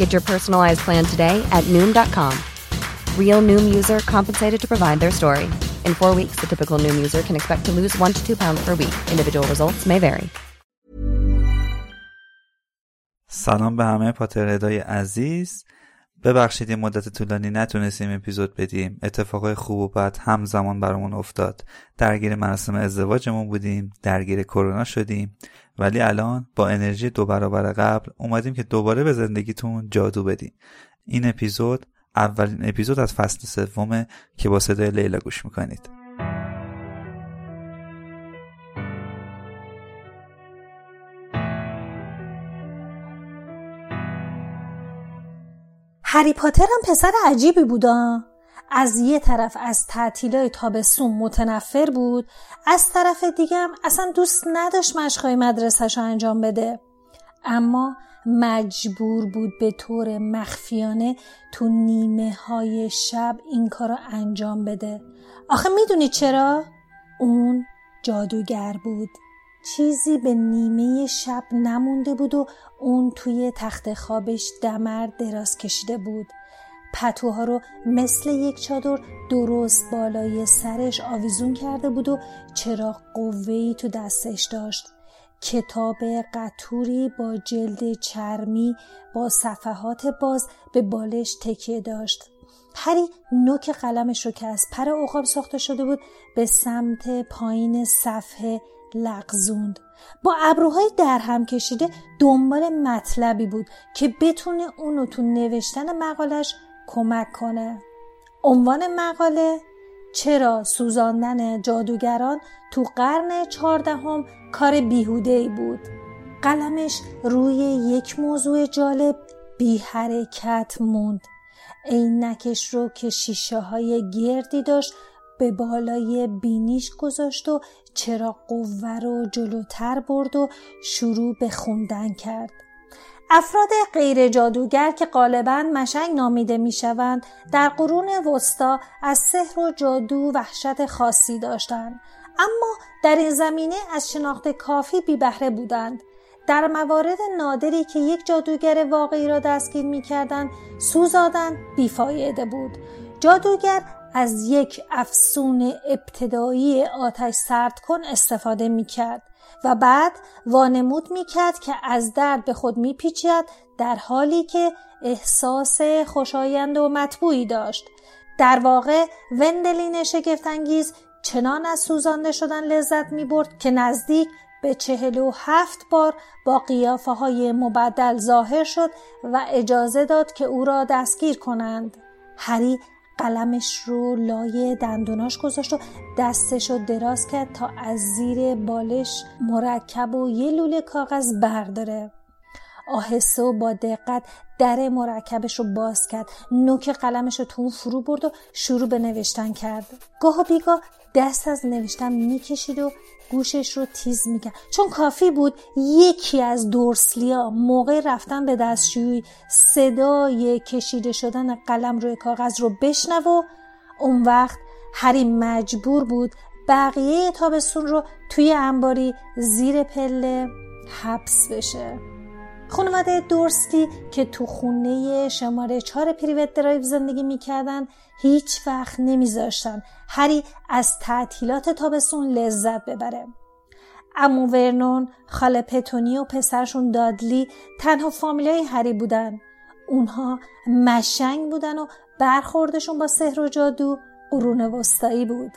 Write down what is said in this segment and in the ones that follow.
Get your personalized plan today at Noom.com. Real Noom user compensated to provide their story. In four weeks, the typical Noom user can expect to lose one to two pounds per week. Individual results may vary. سلام به همه پاترهدای عزیز ببخشید یه مدت طولانی نتونستیم اپیزود بدیم. اتفاقای خوب و بد همزمان برامون افتاد. درگیر مراسم ازدواجمون بودیم درگیر کرونا شدیم. ولی الان با انرژی دو برابر قبل اومدیم که دوباره به زندگیتون جادو بدیم. این اپیزود اولین اپیزود از فصل سومه که با صدای لیلا گوش می‌کنید. هری پاتر هم پسر عجیبی بودا از یه طرف از تعطیلای تابستون متنفر بود از طرف دیگه هم اصلا دوست نداشت مشقای مدرسهش رو انجام بده. اما مجبور بود به طور مخفیانه تو نیمه های شب این کار رو انجام بده. آخه می‌دونی چرا؟ اون جادوگر بود. چیزی به نیمه شب نمونده بود و اون توی تخت خوابش دمر دراز کشیده بود. پتوها رو مثل یک چادر درست بالای سرش آویزون کرده بود و چراغ قوهی تو دستش داشت. کتاب قطوری با جلد چرمی با صفحات باز به بالش تکیه داشت. هری نوک قلمش رو که از پر عقاب ساخته شده بود به سمت پایین صفحه لغزوند. با ابروهای در هم کشیده دنبال مطلبی بود که بتونه اونو تو نوشتن مقالش کمک کنه. عنوان مقاله چرا سوزاندن جادوگران تو قرن چهاردهم کار بیهوده ای بود؟ قلمش روی یک موضوع جالب بی حرکت موند. عینکش رو که شیشه های گردی داشت به بالای بینیش گذاشت و چرا قوه رو جلوتر برد و شروع به خوندن کرد. افراد غیر جادوگر که غالبا مشنگ نامیده می‌شوند در قرون وسطا از سحر و جادو وحشت خاصی داشتند. اما در این زمینه از شناخت کافی بی بهره بودند. در موارد نادری که یک جادوگر واقعی را دستگیر می کردن سوزادن بیفایده بود. جادوگر از یک افسون ابتدایی آتش سرد کن استفاده می کرد و بعد وانمود می کرد که از درد به خود می پیچید در حالی که احساس خوشایند و مطبوعی داشت. در واقع وندلین شگفتانگیز چنان از سوزانده شدن لذت می برد که نزدیک به چهل و هفت بار با قیافه های مبدل ظاهر شد و اجازه داد که او را دستگیر کنند. هری قلمش رو لای دندوناش گذاشت و دستش رو دراز کرد تا از زیر بالش مرکب و یه لوله کاغذ برداره. آهسته و با دقت در مرکبش رو باز کرد. نوک قلمش رو تو اون فرو برد و شروع به نوشتن کرد. گاه بیگاه دست از نوشتن می‌کشید و گوشش رو تیز می‌کرد. چون کافی بود یکی از دورسلیا موقع رفتن به دستشویی صدای کشیده شدن قلم روی کاغذ رو بشنو و اون وقت هری مجبور بود بقیه تابستون رو توی انباری زیر پله حبس بشه. خانواده دورسلی که تو خونه شماره چهار پریوت درایو زندگی می‌کردن هیچ وقت نمیذاشتن. هری از تعطیلات تابستون لذت ببره. امو ورنون خاله پتونی و پسرشون دادلی تنها فامیلای هری بودن. اونها مشنگ بودن و برخوردشون با سحر و جادو قرون وسطایی بود.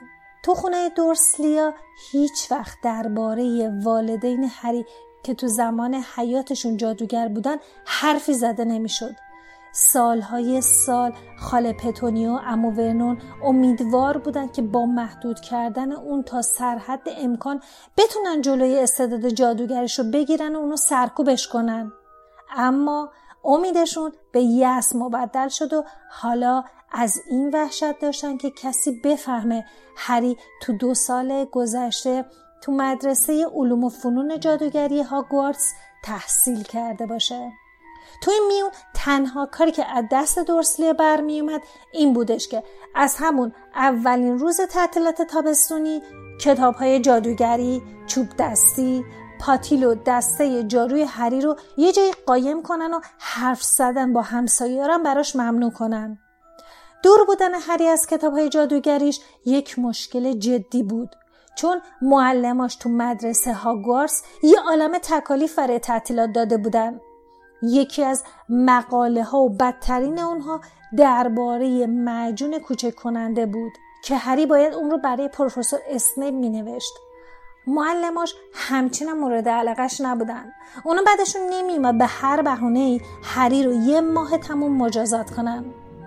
تو خونه دورسلیا هیچ وقت درباره والدین هری که تو زمان حیاتشون جادوگر بودن حرفی زده نمی‌شد. سالهای سال خاله پتونی و امو ورنون امیدوار بودن که با محدود کردن اون تا سرحد امکان بتونن جلوی استعداد جادوگرش رو بگیرن و اونو سرکوبش کنن اما امیدشون به یس مبدل شد و حالا از این وحشت داشتن که کسی بفهمه هری تو دو سال گذشته تو مدرسه علوم و فنون جادوگری هاگوارتس تحصیل کرده باشه تو این میون تنها کاری که از دست دورسلی برمی اومد این بودش که از همون اولین روز تعطیلات تابستونی کتاب های جادوگری، چوب دستی، پاتیل و دسته جاروی هری رو یه جایی قایم کنن و حرف زدن با همسایه‌ارم براش ممنوع کنن. دور بودن هری از کتاب های جادوگریش یک مشکل جدی بود. چون معلماش تو مدرسه هاگوارس یه عالم تکالیف برای تعطیلات داده بودن. یکی از مقاله ها و بدترین اونها درباره معجون کوچک کننده بود که هری باید اون رو برای پروفسور اسنیپ می نوشت معلماش همچین مورد علاقش نبودن. اونا بعدشون نمیومد به هر بهونه هری رو یه ماه تموم مجازات کنن.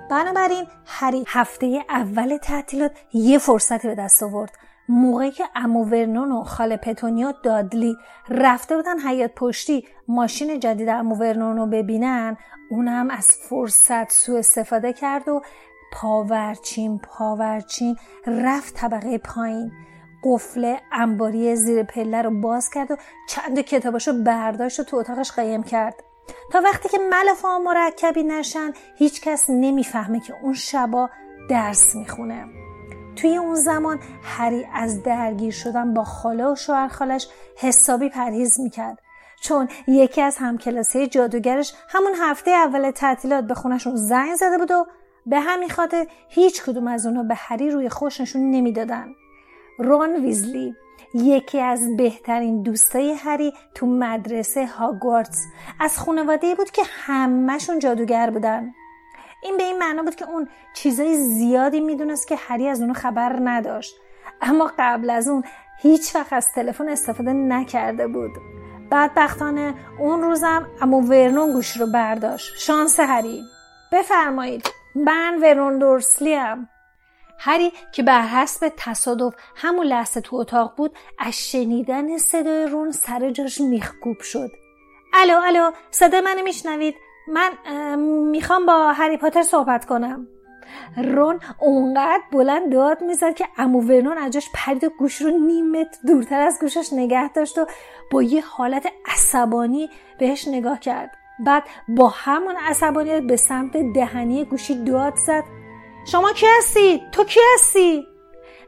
بنابراین هری هفته اول تعطیلات یه فرصتی به دست آورد. موقعی که امو ورنون و خاله پتونیا دادلی رفته بودن حیات پشتی ماشین جدید امو ورنون رو ببینن اونم از فرصت سو استفاده کرد و پاورچین پاورچین رفت طبقه پایین. قفل انباری زیر پله رو باز کرد و چند کتاباشو برداشت و تو اتاقش قیم کرد. تا وقتی که ملفا مرکبی نشن هیچکس نمی‌فهمه که اون شبا درس می‌خونه. توی اون زمان هری از درگیر شدن با خاله و شوهر خالش حسابی پرهیز می‌کرد. چون یکی از همکلاسی جادوگرش همون هفته اول تعطیلات به خونشون زنگ زده بود و به همین خاطر هیچ کدوم از اونها به هری روی خوش نشون نمی‌دادن. رون ویزلی یکی از بهترین دوستای هری تو مدرسه هاگوارتس از خانواده بود که همهشون جادوگر بودن. این به این معنا بود که اون چیزای زیادی می‌دونست که هری از اونو خبر نداشت. اما قبل از اون هیچ وقت از تلفن استفاده نکرده بود. بدبختانه اون روزم اما ورنون گوش رو برداشت. شانس هری. بفرمایید من ورنون دورسلیم. هری که بر حسب تصادف همون لحظه تو اتاق بود از شنیدن صدای رون سر جاش میخکوب شد. الو الو صدای منو میشنوید؟ من می‌خوام با هری پاتر صحبت کنم. رون اونقدر بلند داد می‌زد که امو ورنون از جاش پرید و گوش رو نیمت دورتر از گوشش نگه داشت و با یه حالت عصبانی بهش نگاه کرد. بعد با همون عصبانیت به سمت دهنی گوشی داد زد. شما کی هستی؟ تو کی هستی؟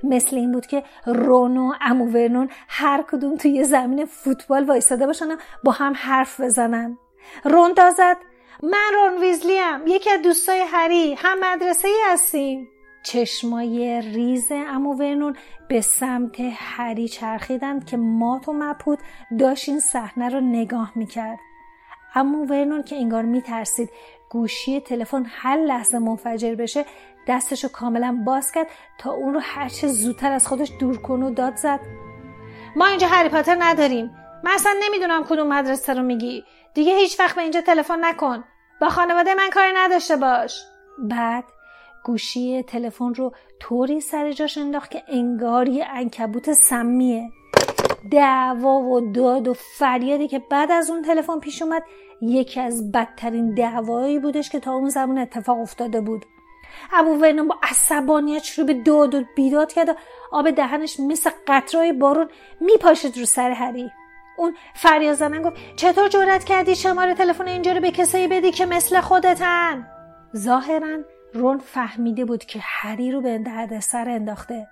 مثل این بود که رون و امو ورنون هر کدوم توی زمین فوتبال وایستاده باشن و با هم حرف بزنن. رون دازد من رون ویزلیم یکی از دوستای هری هم مدرسه ای هستیم. چشمای ریز امو ورنون به سمت هری چرخیدند که مات و مبهوت داشت این صحنه رو نگاه می‌کرد. امو ورنون که انگار میترسید گوشی تلفن هر لحظه منفجر بشه دستشو کاملا باز کرد تا اون رو هرچه زودتر از خودش دور کن و داد زد. ما اینجا هری پاتر نداریم. من اصلا نمی‌دونم کدوم مدرسه رو میگی. دیگه هیچ وقت به اینجا تلفن نکن. با خانواده من کاری نداشته باش. بعد گوشی تلفن رو طوری سر جاش انداخت که انگار یه انکبوت سمیه. دعوا و داد و فریادی که بعد از اون تلفن پیش اومد یکی از بدترین دعوایی بودش که تا اون زمان اتفاق افتاده بود. ابو ورنون با عصبانیت شروع به داد و بیداد کرد و آب دهنش مثل قطرهای بارون میپاشد رو سر هری. اون فریاد زنن گفت چطور جرأت کردی شماره تلفن اینجا رو به کسایی بدی که مثل خودتن؟ ظاهرا رون فهمیده بود که هری رو به سر انداخته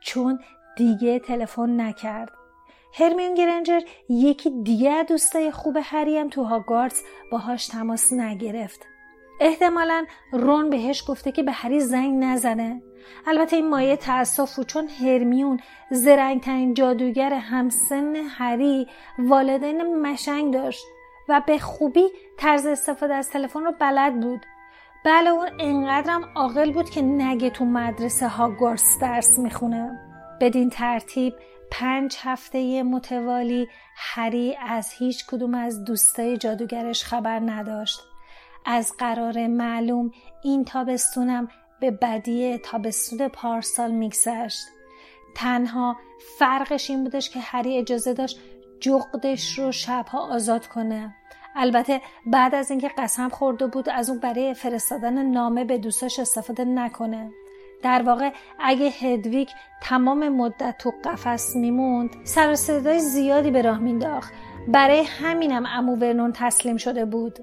چون دیگه تلفن نکرد. هرمیون گرنجر یکی دیگه دوستای خوب هری هم تو هاگوارتس باهاش تماس نگرفت. احتمالا رون بهش گفته که به هری زنگ نزنه. البته این مایه تأسف بود چون هرمیون زرنگترین جادوگر همسن هری والدین مشنگ داشت و به خوبی طرز استفاده از تلفن رو بلد بود. بله اون انقدرم عاقل بود که نگه تو مدرسه هاگوارتس درس می‌خونه. بدین ترتیب پنج هفته متوالی هری از هیچ کدوم از دوستای جادوگرش خبر نداشت. از قرار معلوم این تابستونم به بدی تابستون پارسال میگذشت. تنها فرقش این بودش که هری اجازه داشت جغدش رو شبها آزاد کنه. البته بعد از اینکه قسم خورده بود از اون برای فرستادن نامه به دوستاش استفاده نکنه. در واقع اگه هدویک تمام مدت تو قفس میموند سر صدای زیادی به راه مینداخت برای همینم امو ورنون تسلیم شده بود.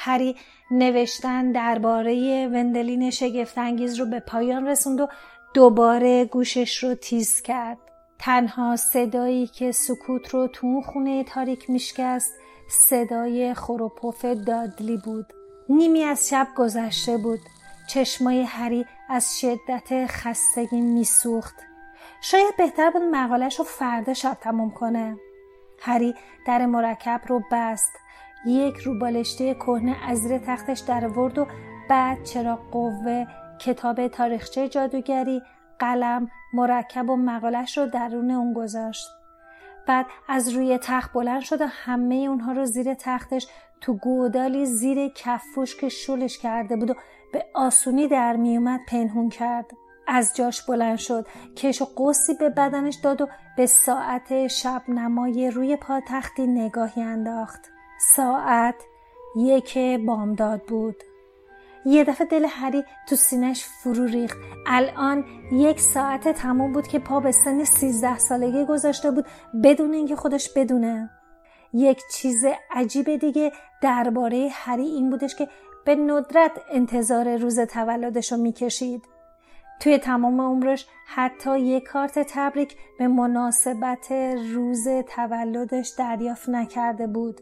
هری نوشتن درباره وندلین شگفتانگیز رو به پایان رسوند و دوباره گوشش رو تیز کرد. تنها صدایی که سکوت رو تو اون خونه تاریک میشکست صدای خروپوف دادلی بود. نیمی از شب گذشته بود. چشمای هری از شدت خستگی میسوخت. شاید بهتر بود مقالش رو فردا شب تموم کنه. هری در مرکب رو بست. یک روبالشته کهنه از زیر تختش در ورد و بعد چرا قوه کتاب تاریخچه جادوگری قلم مرکب و مقالش رو درون اون گذاشت. بعد از روی تخت بلند شد و همه اونها رو زیر تختش تو گودالی زیر کفوش که شلش کرده بود و به آسونی در میومد پنهون کرد. از جاش بلند شد کش و قوسی به بدنش داد و به ساعت شب نمای روی پاتختی نگاهی انداخت. ساعت یک بامداد بود. یه دفعه دل هری تو سینش فرو ریخت. الان یک ساعت تموم بود که پا به سن سیزده سالگی گذاشته بود بدون اینکه خودش بدونه. یک چیز عجیب دیگه درباره هری این بودش که به ندرت انتظار روز تولدش رو می‌کشید. توی تمام عمرش حتی یک کارت تبریک به مناسبت روز تولدش دریافت نکرده بود.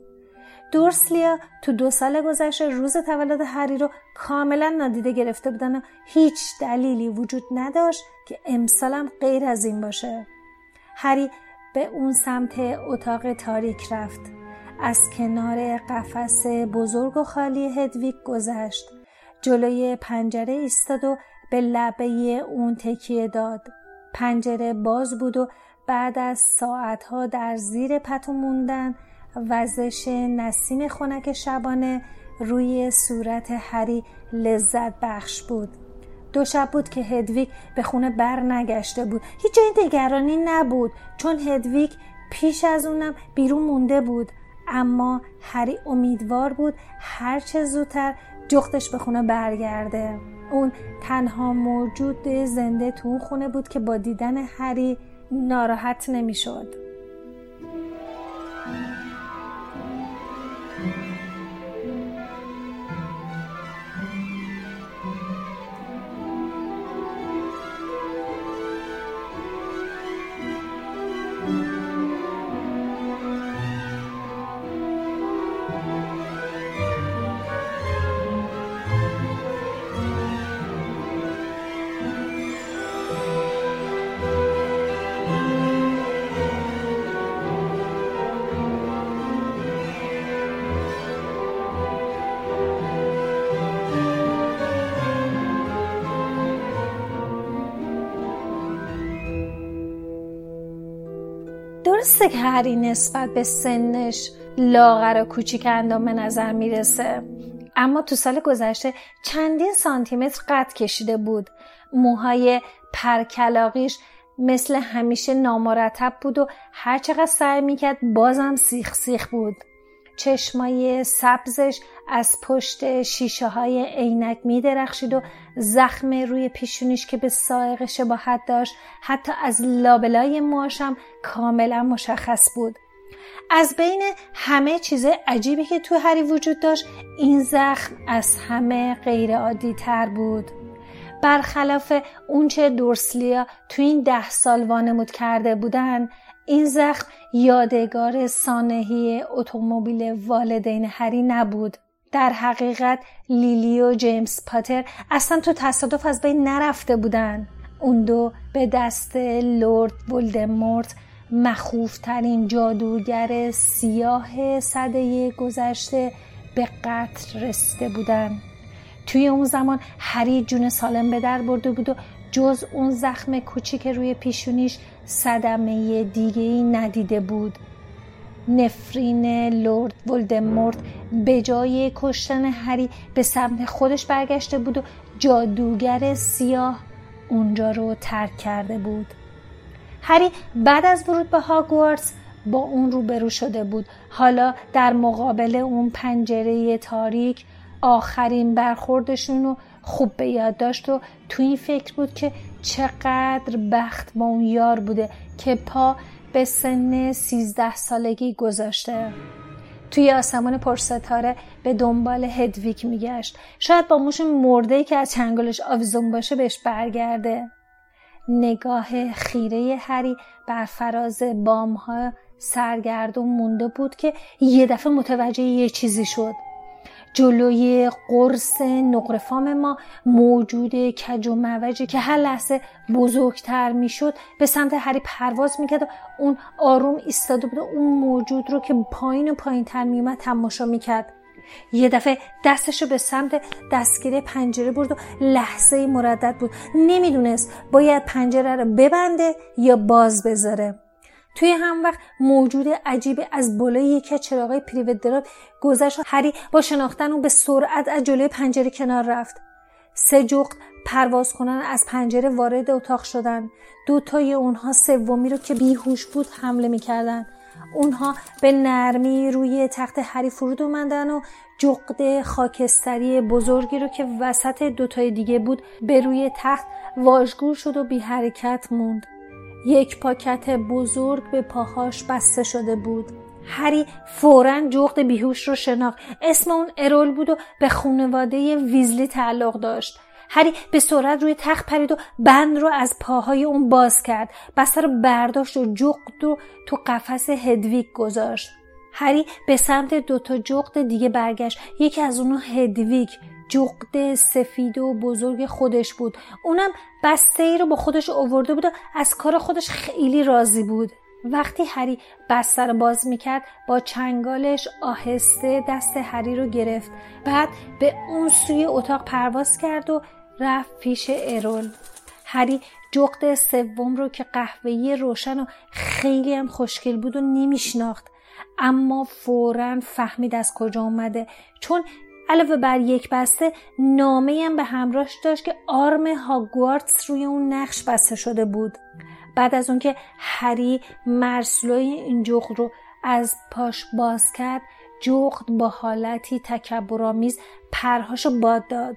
دورسلیا تو دو سال گذشته روز تولد هری رو کاملا نادیده گرفته بودن و هیچ دلیلی وجود نداشت که امسالم غیر از این باشه. هری به اون سمت اتاق تاریک رفت. از کنار قفس بزرگ و خالی هدویک گذشت. جلوی پنجره ایستاد و به لبه اون تکیه داد. پنجره باز بود و بعد از ساعتها در زیر پتو موندن وزش نسیم خنک شبانه روی صورت هری لذت بخش بود. دو شب بود که هدویک به خونه بر نگشته بود. هیچ جای نگرانی نبود چون هدویک پیش از اونم بیرون مونده بود. اما هری امیدوار بود هرچه زودتر جختش به خونه برگرده. اون تنها موجود زنده تو خونه بود که با دیدن هری ناراحت نمی‌شد. درسته که هری نسبت به سنش لاغر و کوچیک اندام به نظر می‌رسه. اما تو سال گذشته چندین سانتیمتر قد کشیده بود. موهای پرکلاقیش مثل همیشه نامرتب بود و هر چقدر سعی می‌کرد بازم سیخ سیخ بود. چشمای سبزش از پشت شیشه های عینک می درخشید و زخم روی پیشونیش که به سائق شباهت داشت حتی از لابلای موهاشم کاملا مشخص بود. از بین همه چیز عجیبی که تو هری وجود داشت این زخم از همه غیر عادی تر بود. برخلاف اونچه دورسلیا تو این ده سال وانمود کرده بودن این زخم یادگار سانهی اتومبیل والدین هری نبود. در حقیقت لیلی و جیمز پاتر اصلا تو تصادف از بین نرفته بودن. اون دو به دست لورد ولدمورت مخوفترین جادوگر سیاه صده گذشته به قتل رسیده بودن. توی اون زمان هری جون سالم به در برده بود و جز اون زخم کوچیک روی پیشونیش صدمه دیگه ای ندیده بود. نفرین لورد ولدمورت به جای کشتن هری به سمت خودش برگشته بود و جادوگر سیاه اونجا رو ترک کرده بود. هری بعد از ورود به هاگوارتس با اون روبرو شده بود. حالا در مقابل اون پنجره تاریک آخرین برخوردشون رو خوب به یاد داشت و تو این فکر بود که چقدر بخت با اون یار بوده که پا به سن سیزده سالگی گذاشته. توی آسمان پرستاره به دنبال هدویک میگشت. شاید با موش مرده که از چنگلش آویزون باشه بهش برگرده. نگاه خیره هری بر فراز بامها سرگردون مونده بود که یه دفعه متوجه یه چیزی شد. جلوی قرص نقرفام ما موجود کج و موجی که هر لحظه بزرگتر می‌شد به سمت هری پرواز می‌کرد و اون آروم ایستاده بود اون موجود رو که پایین و پایین تر میومد تماشا می‌کرد. یه دفعه دستش رو به سمت دستگیره پنجره برد و لحظه مردد بود. نمی‌دونست باید پنجره رو ببنده یا باز بذاره. توی هم وقت موجود عجیبی از بالای یکی از چراغای پریودرات گذشت. و هری با شناختن اون به سرعت از جلوی پنجره کنار رفت. سه جغد پرواز کنن از پنجره وارد اتاق شدن دو تای اونها سومی رو که بیهوش بود حمله می‌کردن اونها به نرمی روی تخت هری فرود اومدن و جغد خاکستری بزرگی رو که وسط دوتای دیگه بود به روی تخت واژگور شد و بی حرکت موند. یک پاکت بزرگ به پاهاش بسته شده بود. هری فورا جغد بیهوش رو شناخت. اسم اون ارول بود و به خانواده ویزلی تعلق داشت. هری به سرعت روی تخت پرید و بند رو از پاهای اون باز کرد. بسته رو برداشت و جغد رو تو قفس هدویک گذاشت. هری به سمت دوتا جغد دیگه برگشت. یکی از اونها هدویک جغد سفید و بزرگ خودش بود. اونم بسته ای رو با خودش اوورده بود و از کار خودش خیلی راضی بود. وقتی هری بسته رو باز می‌کرد با چنگالش آهسته دست هری رو گرفت. بعد به اون سوی اتاق پرواز کرد و رفت پیش ارول هری جغد سوم رو که قهوه‌ای روشن و خیلی هم خوشگل بود و نمیشناخت. اما فورا فهمید از کجا اومده. چون علاوه بر یک بسته نامه هم به همراهش داشت که آرم هاگوارتس روی اون نقش بسته شده بود. بعد از اون که هری مرسلوی این جغد رو از پاش باز کرد جغد با حالتی تکبرآمیز پرهاشو باد داد.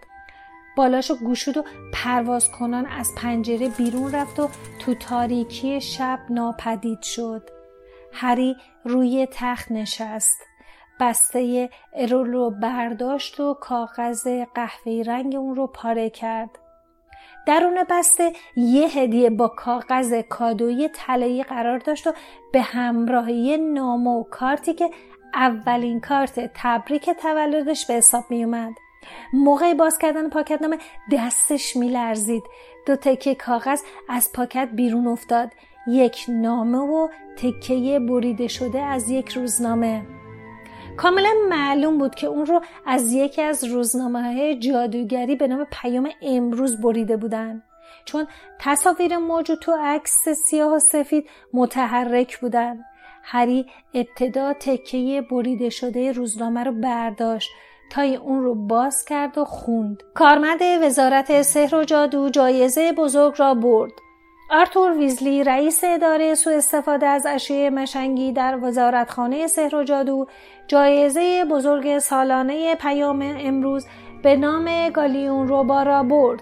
بالاشو گوشود و پرواز کنان از پنجره بیرون رفت و تو تاریکی شب ناپدید شد. هری روی تخت نشست. بسته ارول رو برداشت و کاغذ قهوه‌ای رنگ اون رو پاره کرد. درون بسته یه هدیه با کاغذ کادویی طلایی قرار داشت و به همراهی نامه و کارتی که اولین کارت تبریک تولدش به حساب می اومد. موقع باز کردن پاکت نامه دستش میلرزید. دو تکه کاغذ از پاکت بیرون افتاد. یک نامه و تکه بریده شده از یک روزنامه. کاملا معلوم بود که اون رو از یکی از روزنامه های جادوگری به نام پیام امروز بریده بودن. چون تصاویر موجود تو عکس سیاه و سفید متحرک بودن. هری ابتدا تکه بریده شده روزنامه رو برداشت تا اون رو باز کرد و خوند. کارمند وزارت سحر و جادو جایزه بزرگ را برد. آرتور ویزلی رئیس اداره سوء استفاده از اشیاء مشنگی در وزارتخانه سحر و جادو جایزه بزرگ سالانه پیام امروز به نام گالیون روبا را برد.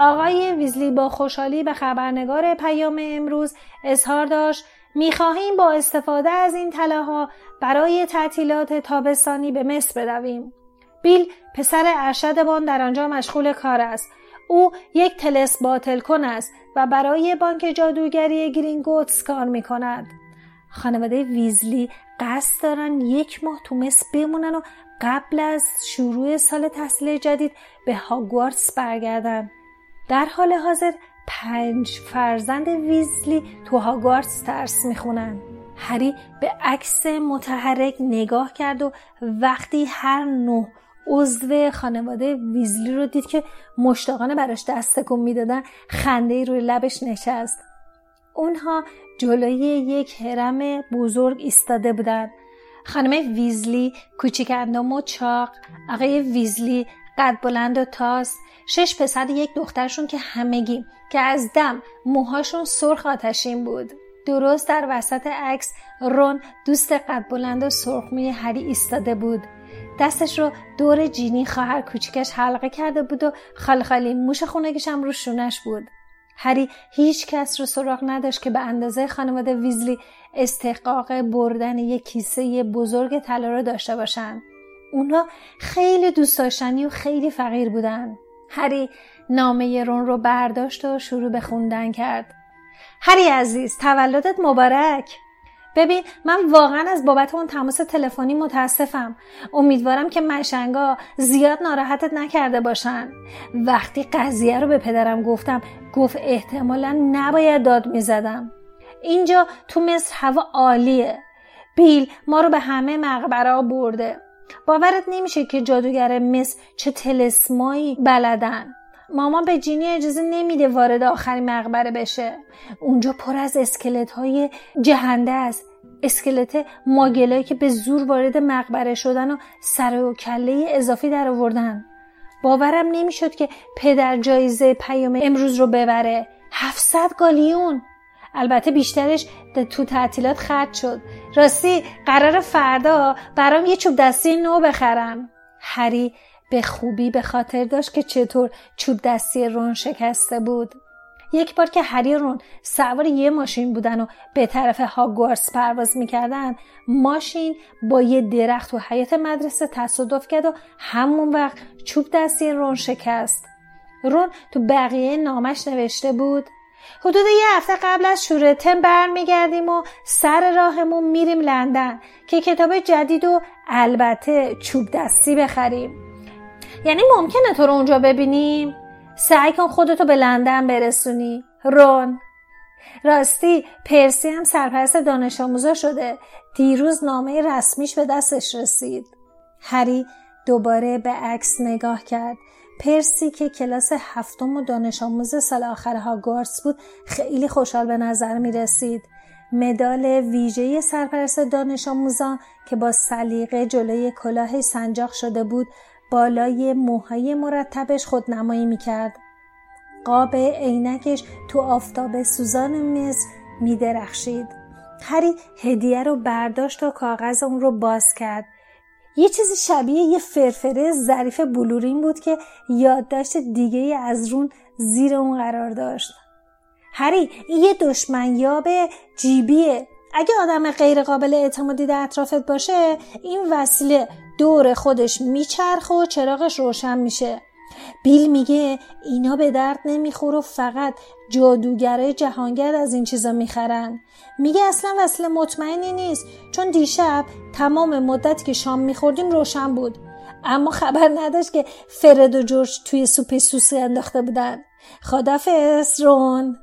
آقای ویزلی با خوشحالی به خبرنگار پیام امروز اظهار داشت می‌خواهیم با استفاده از این طلاها برای تعطیلات تابستانی به مصر برویم. بیل پسر ارشدمان در آنجا مشغول کار است. او یک تلس باطل کن است و برای بانک جادوگری گرینگوتس کار می کند. خانواده ویزلی قصد دارن یک ماه تو مصر بمونن و قبل از شروع سال تحصیل جدید به هاگوارتس برگردن. در حال حاضر پنج فرزند ویزلی تو هاگوارتس درس می‌خونن. هری به عکس متحرک نگاه کرد و وقتی هر نه عضو خانواده ویزلی رو دید که مشتاقانه براش دست تکون می‌دادن خنده روی لبش نشست. اونها جلوی یک هرم بزرگ ایستاده بودن خانم ویزلی کوچیک اندام و چاق آقای ویزلی قد بلند و تاس شش پسر یک دخترشون که همگی که از دم موهاشون سرخ آتشین بود. درست در وسط عکس رون دوست قد بلند و سرخموی هری ایستاده بود. دستش رو دور جینی خواهر کوچیکش حلقه کرده بود و خالی موش خونگیش هم رو شونش بود هری هیچ کس رو سراغ نداشت که به اندازه خانواده ویزلی استحقاق بردن یک کیسه بزرگ طلا رو داشته باشن. اونا خیلی دوست داشتنی و خیلی فقیر بودن. هری نامه رون رو برداشت و شروع به خوندن کرد. هری عزیز تولدت مبارک ببین من واقعا از بابت اون تماس تلفنی متاسفم. امیدوارم که مشنگا زیاد ناراحتت نکرده باشن. وقتی قضیه رو به پدرم گفتم گفت احتمالا نباید داد می‌زدم. اینجا تو مصر هوا عالیه. بیل ما رو به همه مقبره برده. باورت نمیشه که جادوگر مصر چه تلسمایی بلدن. مامان به جینی اجازه نمیده وارد آخرین مقبره بشه. اونجا پر از اسکلت های جهنده است. اسکلت ماگلایی که به زور وارد مقبره شدن و سر و کله اضافی در آوردن. باورم نمی‌شد که پدر جایزه پیام امروز رو ببره. 700 گالیون. البته بیشترش تو تعطیلات خرج شد. راستی قرار فردا برام یه چوب دستی نو بخرم. هری به خوبی به خاطر داشت که چطور چوب دستی رون شکسته بود. یک بار که هری رون سوار یه ماشین بودن و به طرف هاگوارس پرواز می‌کردن ماشین با یه درخت و حیات مدرسه تصادف کرد و همون وقت چوب دستی رون شکست. رون تو بقیه نامش نوشته بود حدود یه هفته قبل از شروع تم برمیگردیم و سر راهمون میریم لندن که کتاب جدید و البته چوب دستی بخریم. یعنی ممکنه تو رو اونجا ببینیم؟ سعی کن خودتو به لندن برسونی. رون. راستی پرسی هم سرپرست دانش آموزا شده. دیروز نامه رسمیش به دستش رسید. هری دوباره به عکس نگاه کرد. پرسی که کلاس هفتم و دانش آموز سال آخر هاگوارتس بود خیلی خوشحال به نظر می رسید. مدال ویژه سرپرست دانش آموزان که با سلیقه جلوی کلاه سنجاق شده بود بالای موهای مرتبش خودنمایی می‌کرد. قاب عینکش تو آفتاب سوزان مصر میدرخشید. هری هدیه رو برداشت و کاغذ اون رو باز کرد. یه چیزی شبیه یه فرفره ظریف بلورین بود که یادداشت دیگه از رون زیر اون قرار داشت. هری این یه دشمن جیبیه اگه آدم غیر قابل اعتمادی در اطرافت باشه این وسیله دور خودش میچرخه و چراغش روشن میشه. بیل میگه اینا به درد نمیخور و فقط جادوگرای جهانگرد از این چیزا می‌خرن. میگه اصلا وصله مطمئنی نیست چون دیشب تمام مدت که شام میخوردیم روشن بود. اما خبر نداشت که فرد و جورج توی سوپ سوسی انداخته بودن. خدافز رون.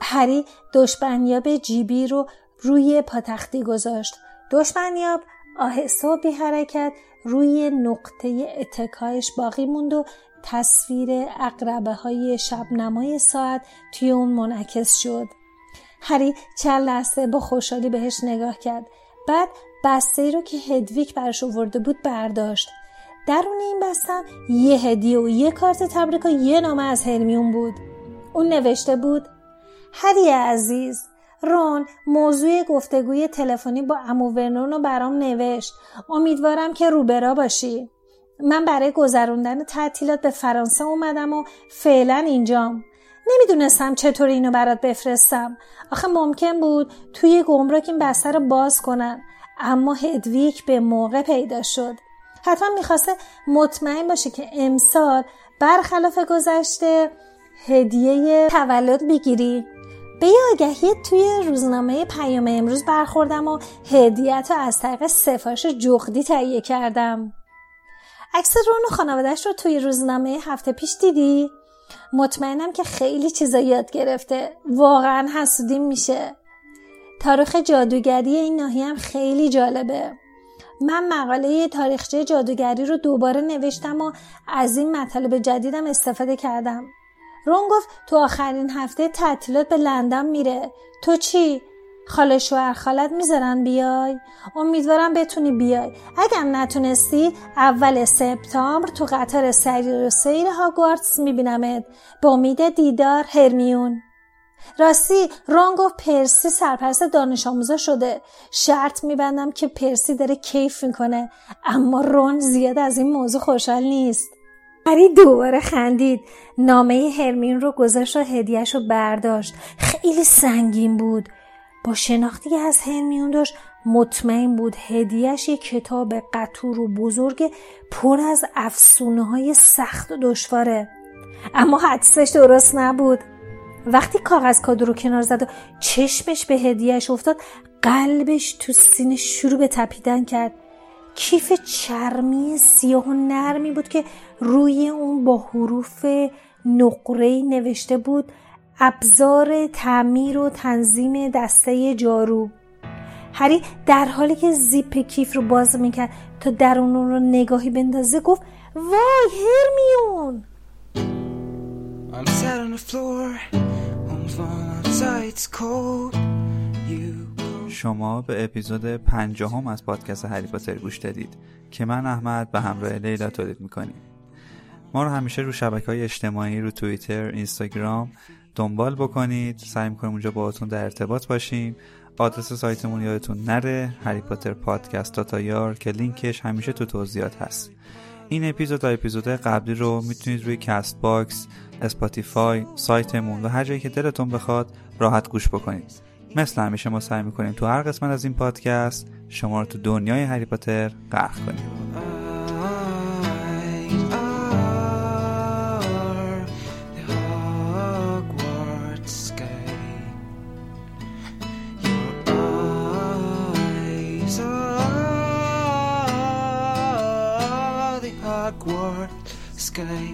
هری دشمنیاب جیبی رو روی پاتختی گذاشت. دشمنیاب آهسته و بی حرکت روی نقطه اتکایش باقی موند و تصویر اقربه های شبنمای ساعت توی اون منعکس شد. هری چند لحظه با خوشحالی بهش نگاه کرد. بعد بسته ای رو که هدویک برش آورده بود برداشت. درون این بستن یه هدیه و یه کارت تبریک و یه نامه از هرمیون بود. اون نوشته بود هری عزیز رون موضوع گفتگوی تلفنی با امو ورنون رو برام نوشت. امیدوارم که روبرا باشی. من برای گذروندن تعطیلات به فرانسه اومدم و فعلا اینجام. نمی‌دونستم چطور اینو برات بفرستم. آخه ممکن بود توی گمرک این بسته رو باز کنن. اما هدویک به موقع پیدا شد. حتما می‌خواسته مطمئن باشه که امسال برخلاف گذشته هدیه تولد بگیری. به یه آگهی توی روزنامه پیام امروز برخوردم و هدیت رو از طریق سفارش جغدی تهیه کردم. عکس رون و خانوادهش رو توی روزنامه هفته پیش دیدی؟ مطمئنم که خیلی چیزا یاد گرفته. واقعا حسودیم میشه. تاریخ جادوگری این ناحیه هم خیلی جالبه. من مقاله تاریخچه جادوگری رو دوباره نوشتم و از این مطالب جدیدم استفاده کردم. رون گفت تو آخرین هفته تعطیلات به لندن میره. تو چی؟ خاله شوهر خالت می‌ذارن بیای؟ امیدوارم بتونی بیای. اگر نتونستی اول سپتامبر تو قطار سریر و سیر هاگوارتس میبینمت. به امید دیدار هرمیون. راستی رون گفت پرسی سرپرست دانش آموزا شده. شرط میبندم که پرسی داره کیف می‌کنه. اما رون زیاد از این موضوع خوشحال نیست. هری دوباره خندید. نامه هرمین رو گذاشت و هدیهش رو برداشت. خیلی سنگین بود. با شناختی از هرمیون داشت مطمئن بود هدیهش یک کتاب قطور و بزرگ پر از افسونه های سخت و دشواره. اما حدسش درست نبود. وقتی کاغذ کادو رو کنار زد و چشمش به هدیهش افتاد قلبش تو سینه شروع به تپیدن کرد. کیف چرمی سیاه و نرمی بود که روی اون با حروف نقره نوشته بود ابزار تعمیر و تنظیم دسته جارو. هری در حالی که زیپ کیف رو باز می‌کرد تا درون اون رو نگاهی بندازه گفت وای هرمیون! شما به اپیزود پنجاهم از پادکست هری پاتر گوش دادید که من احمد به همراه لیلا تولید می‌کنیم. ما رو همیشه رو شبکه های اجتماعی رو توییتر، اینستاگرام دنبال بکنید. سعی می‌کنیم اونجا باهاتون در ارتباط باشیم. آدرس سایتمون یادتون نره هری پاتر پادکست dot ir که لینکش همیشه تو توضیحات هست. این اپیزود و اپیزود قبلی رو می‌تونید روی Castbox، اسپاتیفای، سایتمون و هر جایی که دلتون بخواد راحت گوش بکنید. مثل همیشه ما سعی می‌کنیم تو هر قسمت از این پادکست شما رو تو دنیای هری پاتر غرق کنیم. sky.